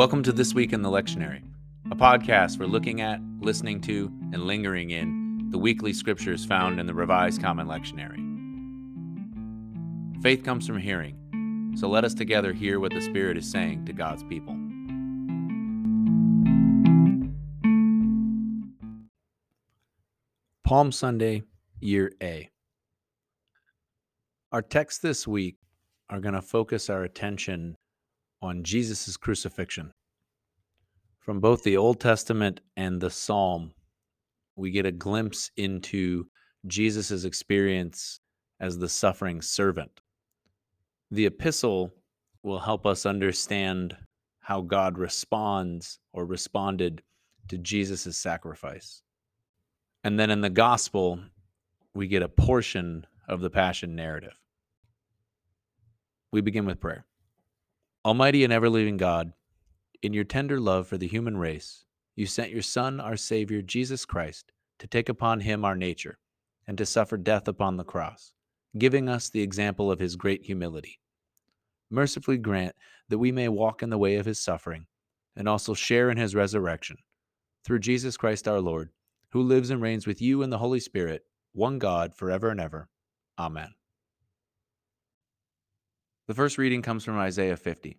Welcome to This Week in the Lectionary, a podcast for looking at, listening to, and lingering in the weekly scriptures found in the Revised Common Lectionary. Faith comes from hearing, so let us together hear what the Spirit is saying to God's people. Palm Sunday, Year A. Our texts this week are going to focus our attention on Jesus' crucifixion. From both the Old Testament and the Psalm, we get a glimpse into Jesus' experience as the suffering servant. The epistle will help us understand how God responds or responded to Jesus' sacrifice. And then in the gospel, we get a portion of the passion narrative. We begin with prayer. Almighty and ever living God, in your tender love for the human race, you sent your Son, our Savior, Jesus Christ, to take upon him our nature and to suffer death upon the cross, giving us the example of his great humility. Mercifully grant that we may walk in the way of his suffering and also share in his resurrection. Through Jesus Christ our Lord, who lives and reigns with you in the Holy Spirit, one God, forever and ever. Amen. The first reading comes from Isaiah 50.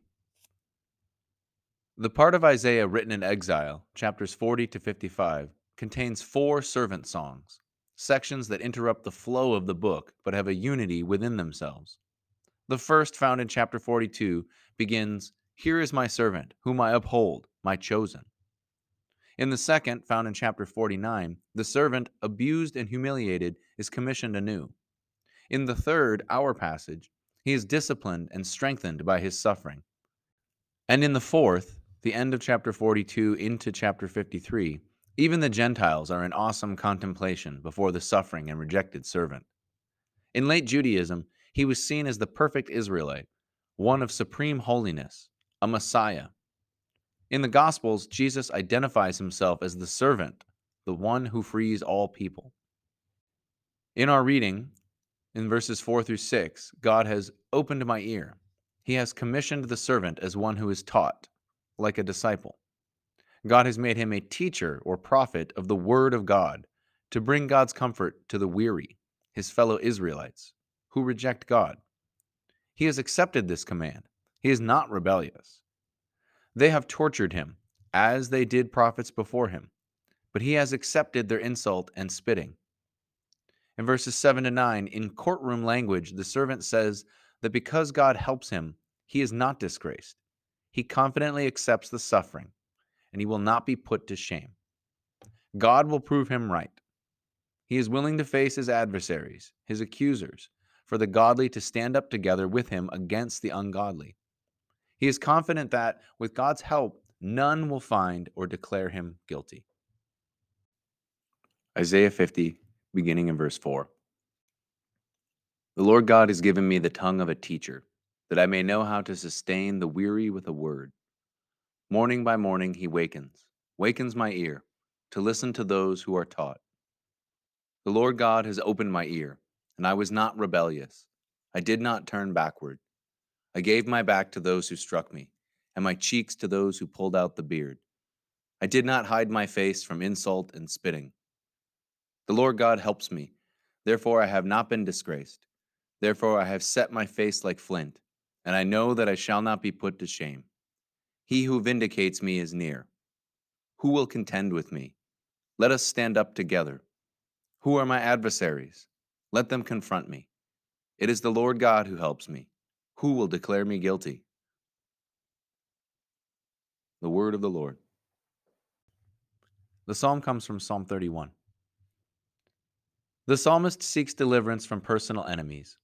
The part of Isaiah written in exile, chapters 40 to 55, contains four servant songs, sections that interrupt the flow of the book but have a unity within themselves. The first, found in chapter 42, begins Here is my servant, whom I uphold, my chosen. In the second, found in chapter 49, the servant, abused and humiliated, is commissioned anew. In the third, our passage, he is disciplined and strengthened by his suffering. And in the fourth, the end of chapter 42 into chapter 53, even the Gentiles are in awesome contemplation before the suffering and rejected servant. In late Judaism, he was seen as the perfect Israelite, one of supreme holiness, a Messiah. In the Gospels, Jesus identifies himself as the servant, the one who frees all people. In our reading, in verses 4 through 6, God has opened my ear. He has commissioned the servant as one who is taught, like a disciple. God has made him a teacher or prophet of the Word of God to bring God's comfort to the weary, his fellow Israelites, who reject God. He has accepted this command. He is not rebellious. They have tortured him, as they did prophets before him, but he has accepted their insult and spitting. In verses 7 to 9, in courtroom language, the servant says that because God helps him, he is not disgraced. He confidently accepts the suffering, and he will not be put to shame. God will prove him right. He is willing to face his adversaries, his accusers, for the godly to stand up together with him against the ungodly. He is confident that, with God's help, none will find or declare him guilty. Isaiah 50, beginning in verse 4. The Lord God has given me the tongue of a teacher, that I may know how to sustain the weary with a word. Morning by morning he wakens, wakens my ear, to listen to those who are taught. The Lord God has opened my ear, and I was not rebellious. I did not turn backward. I gave my back to those who struck me, and my cheeks to those who pulled out the beard. I did not hide my face from insult and spitting. The Lord God helps me. Therefore I have not been disgraced. Therefore I have set my face like flint, and I know that I shall not be put to shame. He who vindicates me is near. Who will contend with me? Let us stand up together. Who are my adversaries? Let them confront me. It is the Lord God who helps me. Who will declare me guilty? The word of the Lord. The psalm comes from Psalm 31. The psalmist seeks deliverance from personal enemies.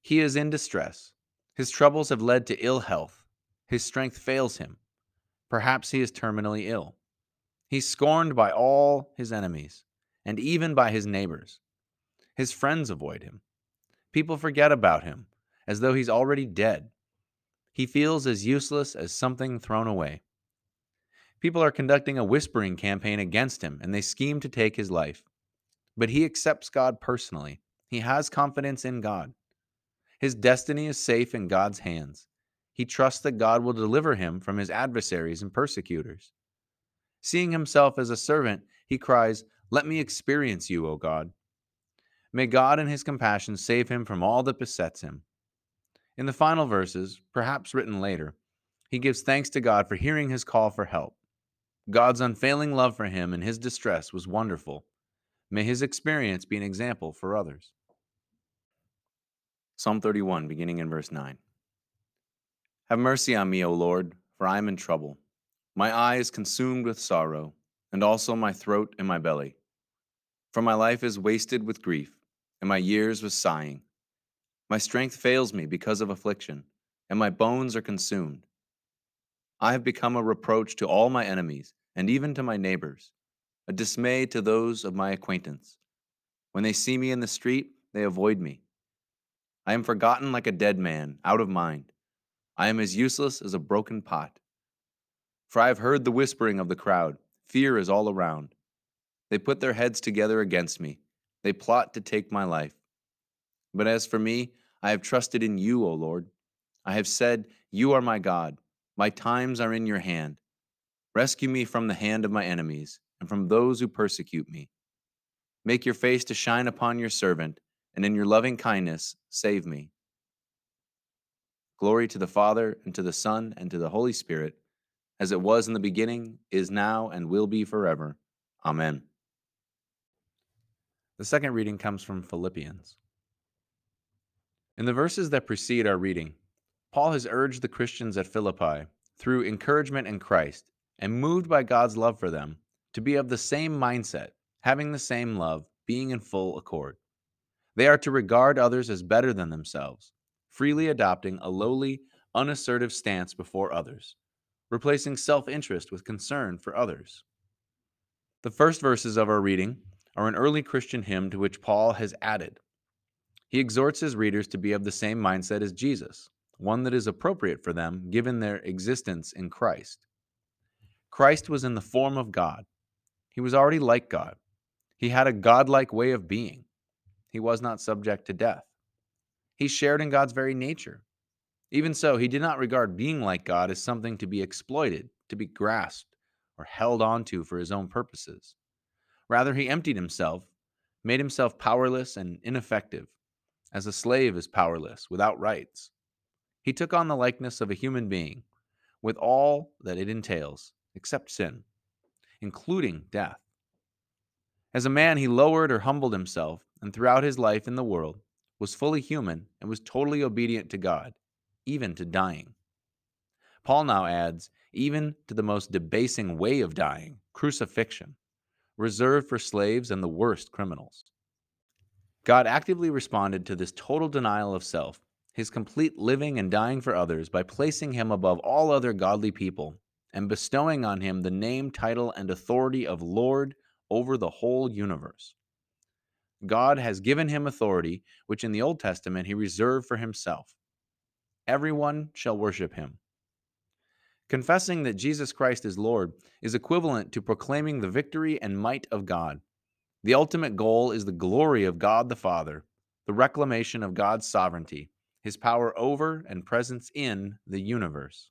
He is in distress. His troubles have led to ill health. His strength fails him. Perhaps he is terminally ill. He's scorned by all his enemies and even by his neighbors. His friends avoid him. People forget about him as though he's already dead. He feels as useless as something thrown away. People are conducting a whispering campaign against him and they scheme to take his life but he accepts God personally. He has confidence in God. His destiny is safe in God's hands. he trusts that God will deliver him from his adversaries and persecutors. Seeing himself as a servant, he cries, Let me experience you, O God. May God in his compassion save him from all that besets him. In the final verses, perhaps written later, he gives thanks to God for hearing his call for help. God's unfailing love for him in his distress was wonderful. May his experience be an example for others. Psalm 31, beginning in verse 9. Have mercy on me, O Lord, for I am in trouble. My eye is consumed with sorrow, and also my throat and my belly. For my life is wasted with grief, and my years with sighing. My strength fails me because of affliction, and my bones are consumed. I have become a reproach to all my enemies, and even to my neighbors, a dismay to those of my acquaintance. When they see me in the street, they avoid me. I am forgotten like a dead man, out of mind. I am as useless as a broken pot. For I have heard the whispering of the crowd. Fear is all around. They put their heads together against me. They plot to take my life. But as for me, I have trusted in you, O Lord. I have said, You are my God. My times are in your hand. Rescue me from the hand of my enemies and from those who persecute me. Make your face to shine upon your servant, and in your loving kindness save me. Glory to the Father, and to the Son, and to the Holy Spirit, as it was in the beginning, is now, and will be forever. Amen. The second reading comes from Philippians. In the verses that precede our reading, Paul has urged the Christians at Philippi, through encouragement in Christ and moved by God's love for them, to be of the same mindset, having the same love, being in full accord. They are to regard others as better than themselves, freely adopting a lowly, unassertive stance before others, replacing self interest with concern for others. The first verses of our reading are an early Christian hymn to which Paul has added he exhorts his readers to be of the same mindset as Jesus, one that is appropriate for them given their existence in Christ. Christ was in the form of God. He was already like God. He had a godlike way of being. He was not subject to death. He shared in God's very nature. Even so, he did not regard being like God as something to be exploited, to be grasped, or held onto for his own purposes. Rather, he emptied himself, made himself powerless and ineffective, as a slave is powerless, without rights. He took on the likeness of a human being, with all that it entails, except sin, including death. As a man, he lowered or humbled himself, and throughout his life in the world, was fully human and was totally obedient to God, even to dying. Paul now adds, even to the most debasing way of dying, crucifixion, reserved for slaves and the worst criminals. God actively responded to this total denial of self, his complete living and dying for others, by placing him above all other godly people and bestowing on him the name, title, and authority of Lord over the whole universe. God has given him authority, which in the Old Testament he reserved for himself. Everyone shall worship him. Confessing that Jesus Christ is Lord is equivalent to proclaiming the victory and might of God. The ultimate goal is the glory of God the Father, the reclamation of God's sovereignty, his power over and presence in the universe.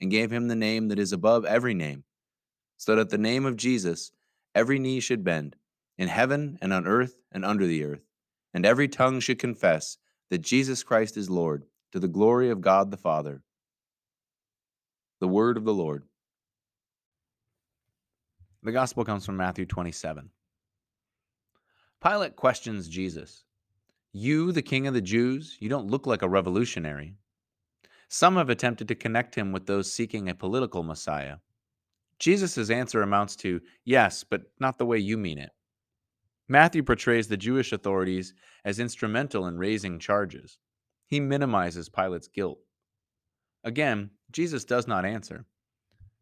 and gave him the name that is above every name, so that at the name of Jesus every knee should bend, in heaven and on earth and under the earth, and every tongue should confess that Jesus Christ is Lord, to the glory of God the Father. The word of the Lord. The gospel comes from Matthew 27. Pilate questions Jesus. You, the king of the Jews, you don't look like a revolutionary. Some have attempted to connect him with those seeking a political Messiah. Jesus' answer amounts to, yes, but not the way you mean it. Matthew portrays the Jewish authorities as instrumental in raising charges. He minimizes Pilate's guilt. Again, Jesus does not answer.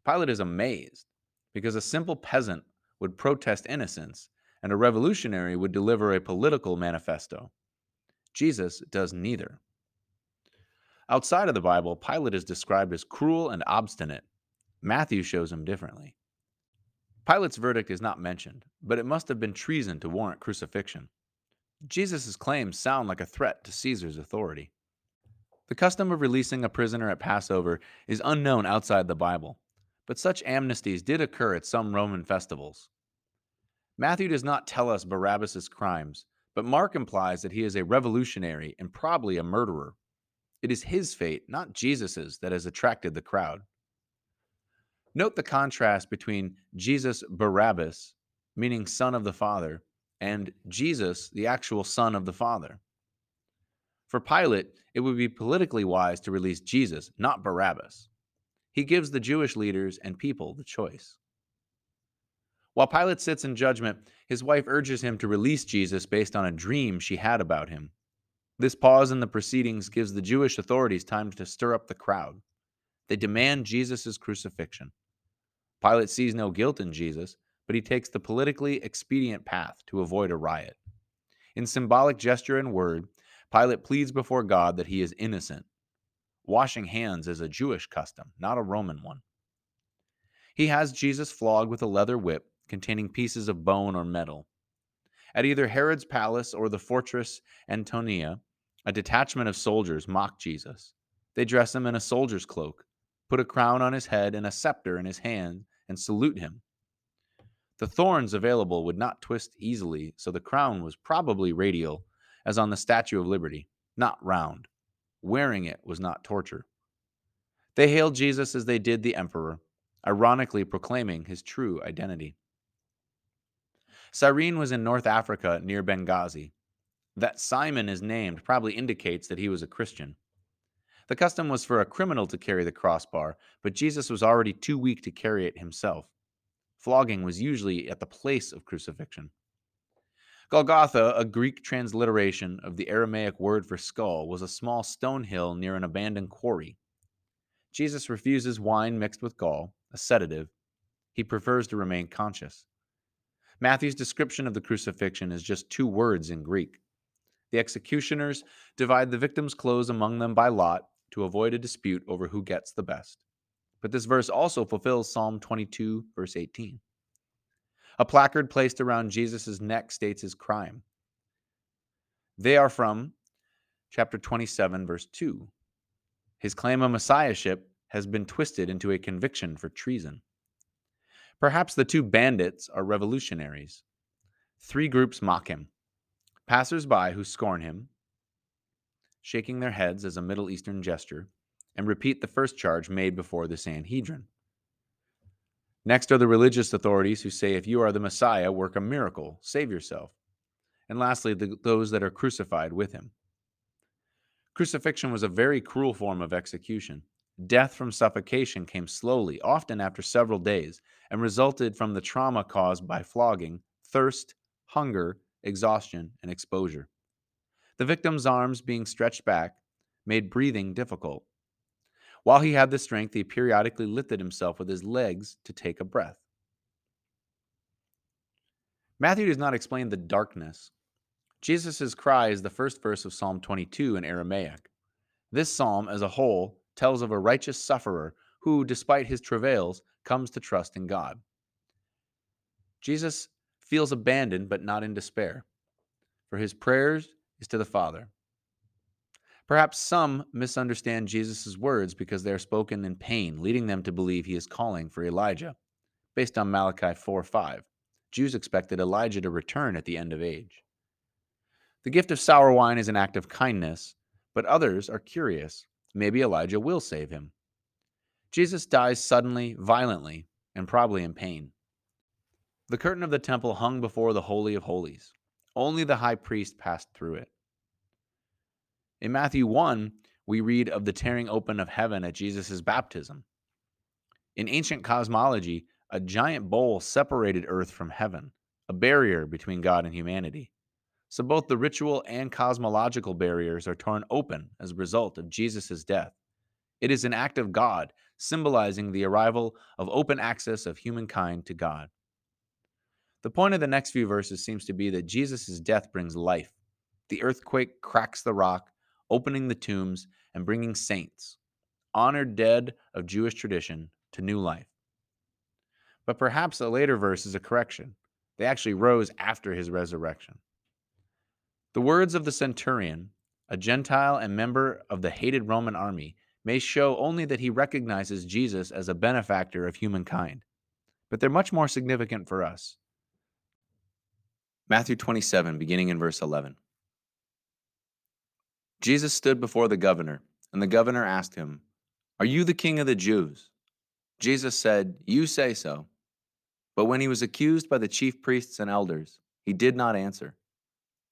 Pilate is amazed because a simple peasant would protest innocence and a revolutionary would deliver a political manifesto. Jesus does neither. Outside of the Bible, Pilate is described as cruel and obstinate. Matthew shows him differently. Pilate's verdict is not mentioned, but it must have been treason to warrant crucifixion. Jesus' claims sound like a threat to Caesar's authority. The custom of releasing a prisoner at Passover is unknown outside the Bible, but such amnesties did occur at some Roman festivals. Matthew does not tell us Barabbas' crimes, but Mark implies that he is a revolutionary and probably a murderer. It is his fate, not Jesus's, that has attracted the crowd. Note the contrast between Jesus Barabbas, meaning son of the Father, and Jesus, the actual son of the Father. For Pilate, it would be politically wise to release Jesus, not Barabbas. He gives the Jewish leaders and people the choice. While Pilate sits in judgment, his wife urges him to release Jesus based on a dream she had about him. This pause in the proceedings gives the Jewish authorities time to stir up the crowd. They demand Jesus' crucifixion. Pilate sees no guilt in Jesus, but he takes the politically expedient path to avoid a riot. In symbolic gesture and word, Pilate pleads before God that he is innocent Washing hands is a Jewish custom, not a Roman one. He has Jesus flogged with a leather whip containing pieces of bone or metal. At either Herod's palace or the fortress Antonia, a detachment of soldiers mock Jesus. They dress him in a soldier's cloak, put a crown on his head and a scepter in his hand, and salute him. The thorns available would not twist easily, so the crown was probably radial, as on the Statue of Liberty, not round. Wearing it was not torture. They hailed Jesus as they did the emperor, ironically proclaiming his true identity. Cyrene was in North Africa near Benghazi. That Simon is named probably indicates that he was a Christian. The custom was for a criminal to carry the crossbar, but Jesus was already too weak to carry it himself. Flogging was usually at the place of crucifixion. Golgotha, a Greek transliteration of the Aramaic word for skull, was a small stone hill near an abandoned quarry. Jesus refuses wine mixed with gall, a sedative. He prefers to remain conscious. Matthew's description of the crucifixion is just two words in Greek. The executioners divide the victim's clothes among them by lot to avoid a dispute over who gets the best. But this verse also fulfills Psalm 22, verse 18. A placard placed around Jesus' neck states his crime. They are from chapter 27, verse 2. His claim of messiahship has been twisted into a conviction for treason. Perhaps the two bandits are revolutionaries. Three groups mock him passers by who scorn him, shaking their heads as a Middle Eastern gesture, and repeat the first charge made before the Sanhedrin. Next are the religious authorities who say, if you are the Messiah, work a miracle, save yourself. And lastly, the, those that are crucified with him. Crucifixion was a very cruel form of execution. Death from suffocation came slowly, often after several days, and resulted from the trauma caused by flogging, thirst, hunger, exhaustion, and exposure. The victim's arms being stretched back made breathing difficult. While he had the strength, he periodically lifted himself with his legs to take a breath. Matthew does not explain the darkness. Jesus' cry is the first verse of Psalm 22 in Aramaic. This psalm, as a whole, tells of a righteous sufferer who, despite his travails, comes to trust in God. Jesus feels abandoned but not in despair, for his prayers is to the Father. Perhaps some misunderstand Jesus' words because they are spoken in pain, leading them to believe he is calling for Elijah. Based on Malachi 4 5, Jews expected Elijah to return at the end of age. The gift of sour wine is an act of kindness, but others are curious. Maybe Elijah will save him. Jesus dies suddenly, violently, and probably in pain. The curtain of the temple hung before the Holy of Holies. Only the high priest passed through it. In Matthew 1, we read of the tearing open of heaven at Jesus' baptism. In ancient cosmology, a giant bowl separated earth from heaven, a barrier between God and humanity. So both the ritual and cosmological barriers are torn open as a result of Jesus' death. It is an act of God, symbolizing the arrival of open access of humankind to God. The point of the next few verses seems to be that Jesus' death brings life. The earthquake cracks the rock, opening the tombs and bringing saints, honored dead of Jewish tradition, to new life. But perhaps a later verse is a correction. They actually rose after his resurrection. The words of the centurion, a Gentile and member of the hated Roman army, may show only that he recognizes Jesus as a benefactor of humankind. But they're much more significant for us. Matthew 27, beginning in verse 11. Jesus stood before the governor, and the governor asked him, Are you the king of the Jews? Jesus said, You say so. But when he was accused by the chief priests and elders, he did not answer.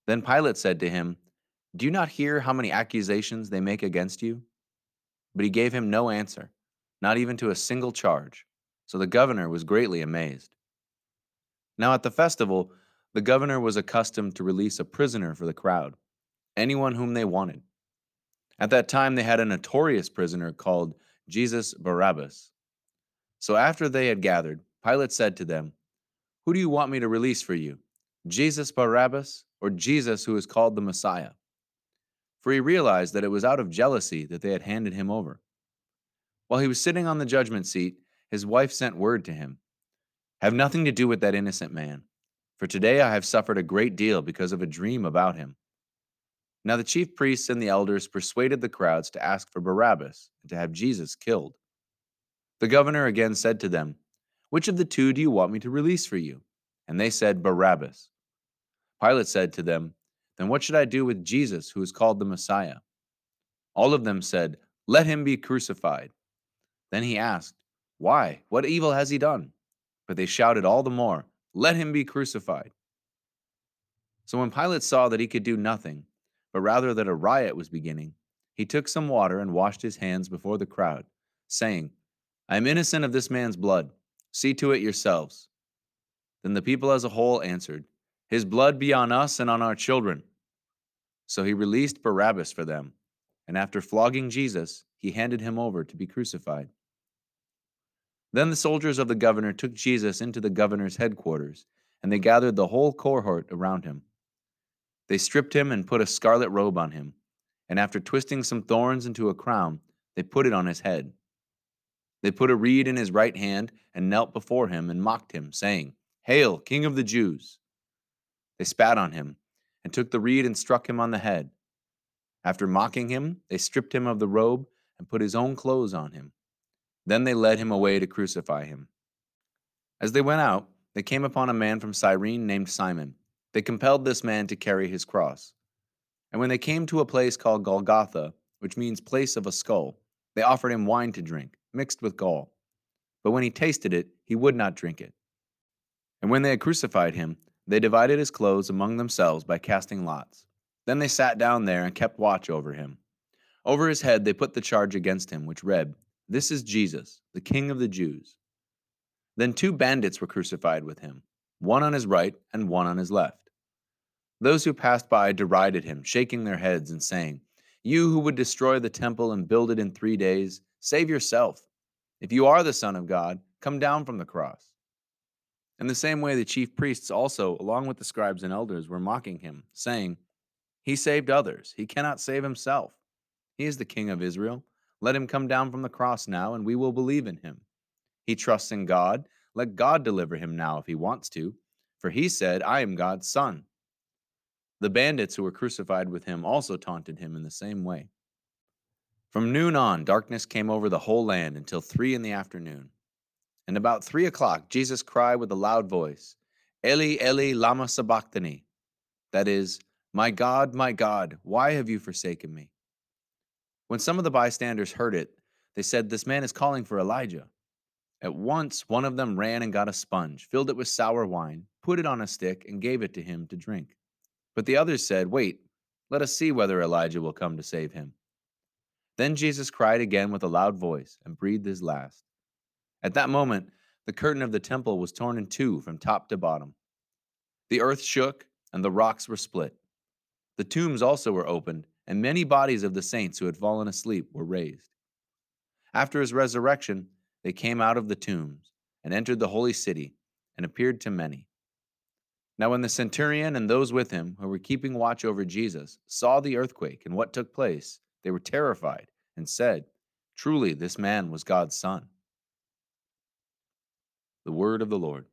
Then Pilate said to him, Do you not hear how many accusations they make against you? But he gave him no answer, not even to a single charge. So the governor was greatly amazed. Now at the festival, the governor was accustomed to release a prisoner for the crowd, anyone whom they wanted. At that time, they had a notorious prisoner called Jesus Barabbas. So after they had gathered, Pilate said to them, Who do you want me to release for you, Jesus Barabbas or Jesus who is called the Messiah? For he realized that it was out of jealousy that they had handed him over. While he was sitting on the judgment seat, his wife sent word to him Have nothing to do with that innocent man, for today I have suffered a great deal because of a dream about him. Now the chief priests and the elders persuaded the crowds to ask for Barabbas and to have Jesus killed. The governor again said to them, which of the two do you want me to release for you? And they said, Barabbas. Pilate said to them, Then what should I do with Jesus, who is called the Messiah? All of them said, Let him be crucified. Then he asked, Why? What evil has he done? But they shouted all the more, Let him be crucified. So when Pilate saw that he could do nothing, but rather that a riot was beginning, he took some water and washed his hands before the crowd, saying, I am innocent of this man's blood. See to it yourselves. Then the people as a whole answered, His blood be on us and on our children. So he released Barabbas for them, and after flogging Jesus, he handed him over to be crucified. Then the soldiers of the governor took Jesus into the governor's headquarters, and they gathered the whole cohort around him. They stripped him and put a scarlet robe on him, and after twisting some thorns into a crown, they put it on his head. They put a reed in his right hand and knelt before him and mocked him, saying, Hail, King of the Jews! They spat on him and took the reed and struck him on the head. After mocking him, they stripped him of the robe and put his own clothes on him. Then they led him away to crucify him. As they went out, they came upon a man from Cyrene named Simon. They compelled this man to carry his cross. And when they came to a place called Golgotha, which means place of a skull, they offered him wine to drink mixed with gall. But when he tasted it, he would not drink it. And when they had crucified him, they divided his clothes among themselves by casting lots. Then they sat down there and kept watch over him. Over his head they put the charge against him, which read, This is Jesus, the King of the Jews. Then two bandits were crucified with him, one on his right and one on his left. Those who passed by derided him, shaking their heads and saying, You who would destroy the temple and build it in three days, Save yourself. If you are the Son of God, come down from the cross. In the same way, the chief priests also, along with the scribes and elders, were mocking him, saying, He saved others. He cannot save himself. He is the King of Israel. Let him come down from the cross now, and we will believe in him. He trusts in God. Let God deliver him now if he wants to, for he said, I am God's son. The bandits who were crucified with him also taunted him in the same way. From noon on, darkness came over the whole land until three in the afternoon. And about three o'clock, Jesus cried with a loud voice, Eli, Eli, lama sabachthani. That is, My God, my God, why have you forsaken me? When some of the bystanders heard it, they said, This man is calling for Elijah. At once, one of them ran and got a sponge, filled it with sour wine, put it on a stick, and gave it to him to drink. But the others said, Wait, let us see whether Elijah will come to save him. Then Jesus cried again with a loud voice and breathed his last. At that moment, the curtain of the temple was torn in two from top to bottom. The earth shook and the rocks were split. The tombs also were opened, and many bodies of the saints who had fallen asleep were raised. After his resurrection, they came out of the tombs and entered the holy city and appeared to many. Now, when the centurion and those with him who were keeping watch over Jesus saw the earthquake and what took place, they were terrified and said, Truly, this man was God's son. The word of the Lord.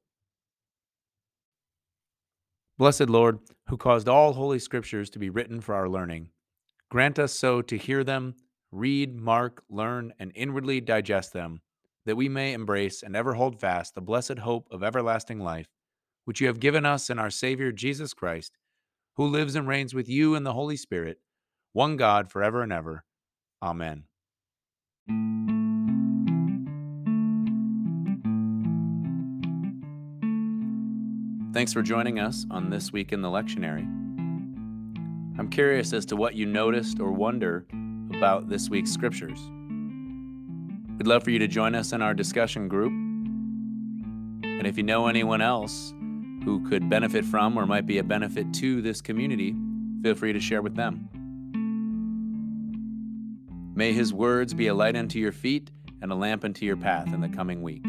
Blessed Lord, who caused all holy scriptures to be written for our learning, grant us so to hear them, read, mark, learn, and inwardly digest them, that we may embrace and ever hold fast the blessed hope of everlasting life, which you have given us in our Savior Jesus Christ, who lives and reigns with you in the Holy Spirit, one God, forever and ever. Amen. Thanks for joining us on This Week in the Lectionary. I'm curious as to what you noticed or wonder about this week's scriptures. We'd love for you to join us in our discussion group. And if you know anyone else who could benefit from or might be a benefit to this community, feel free to share with them. May his words be a light unto your feet and a lamp unto your path in the coming week.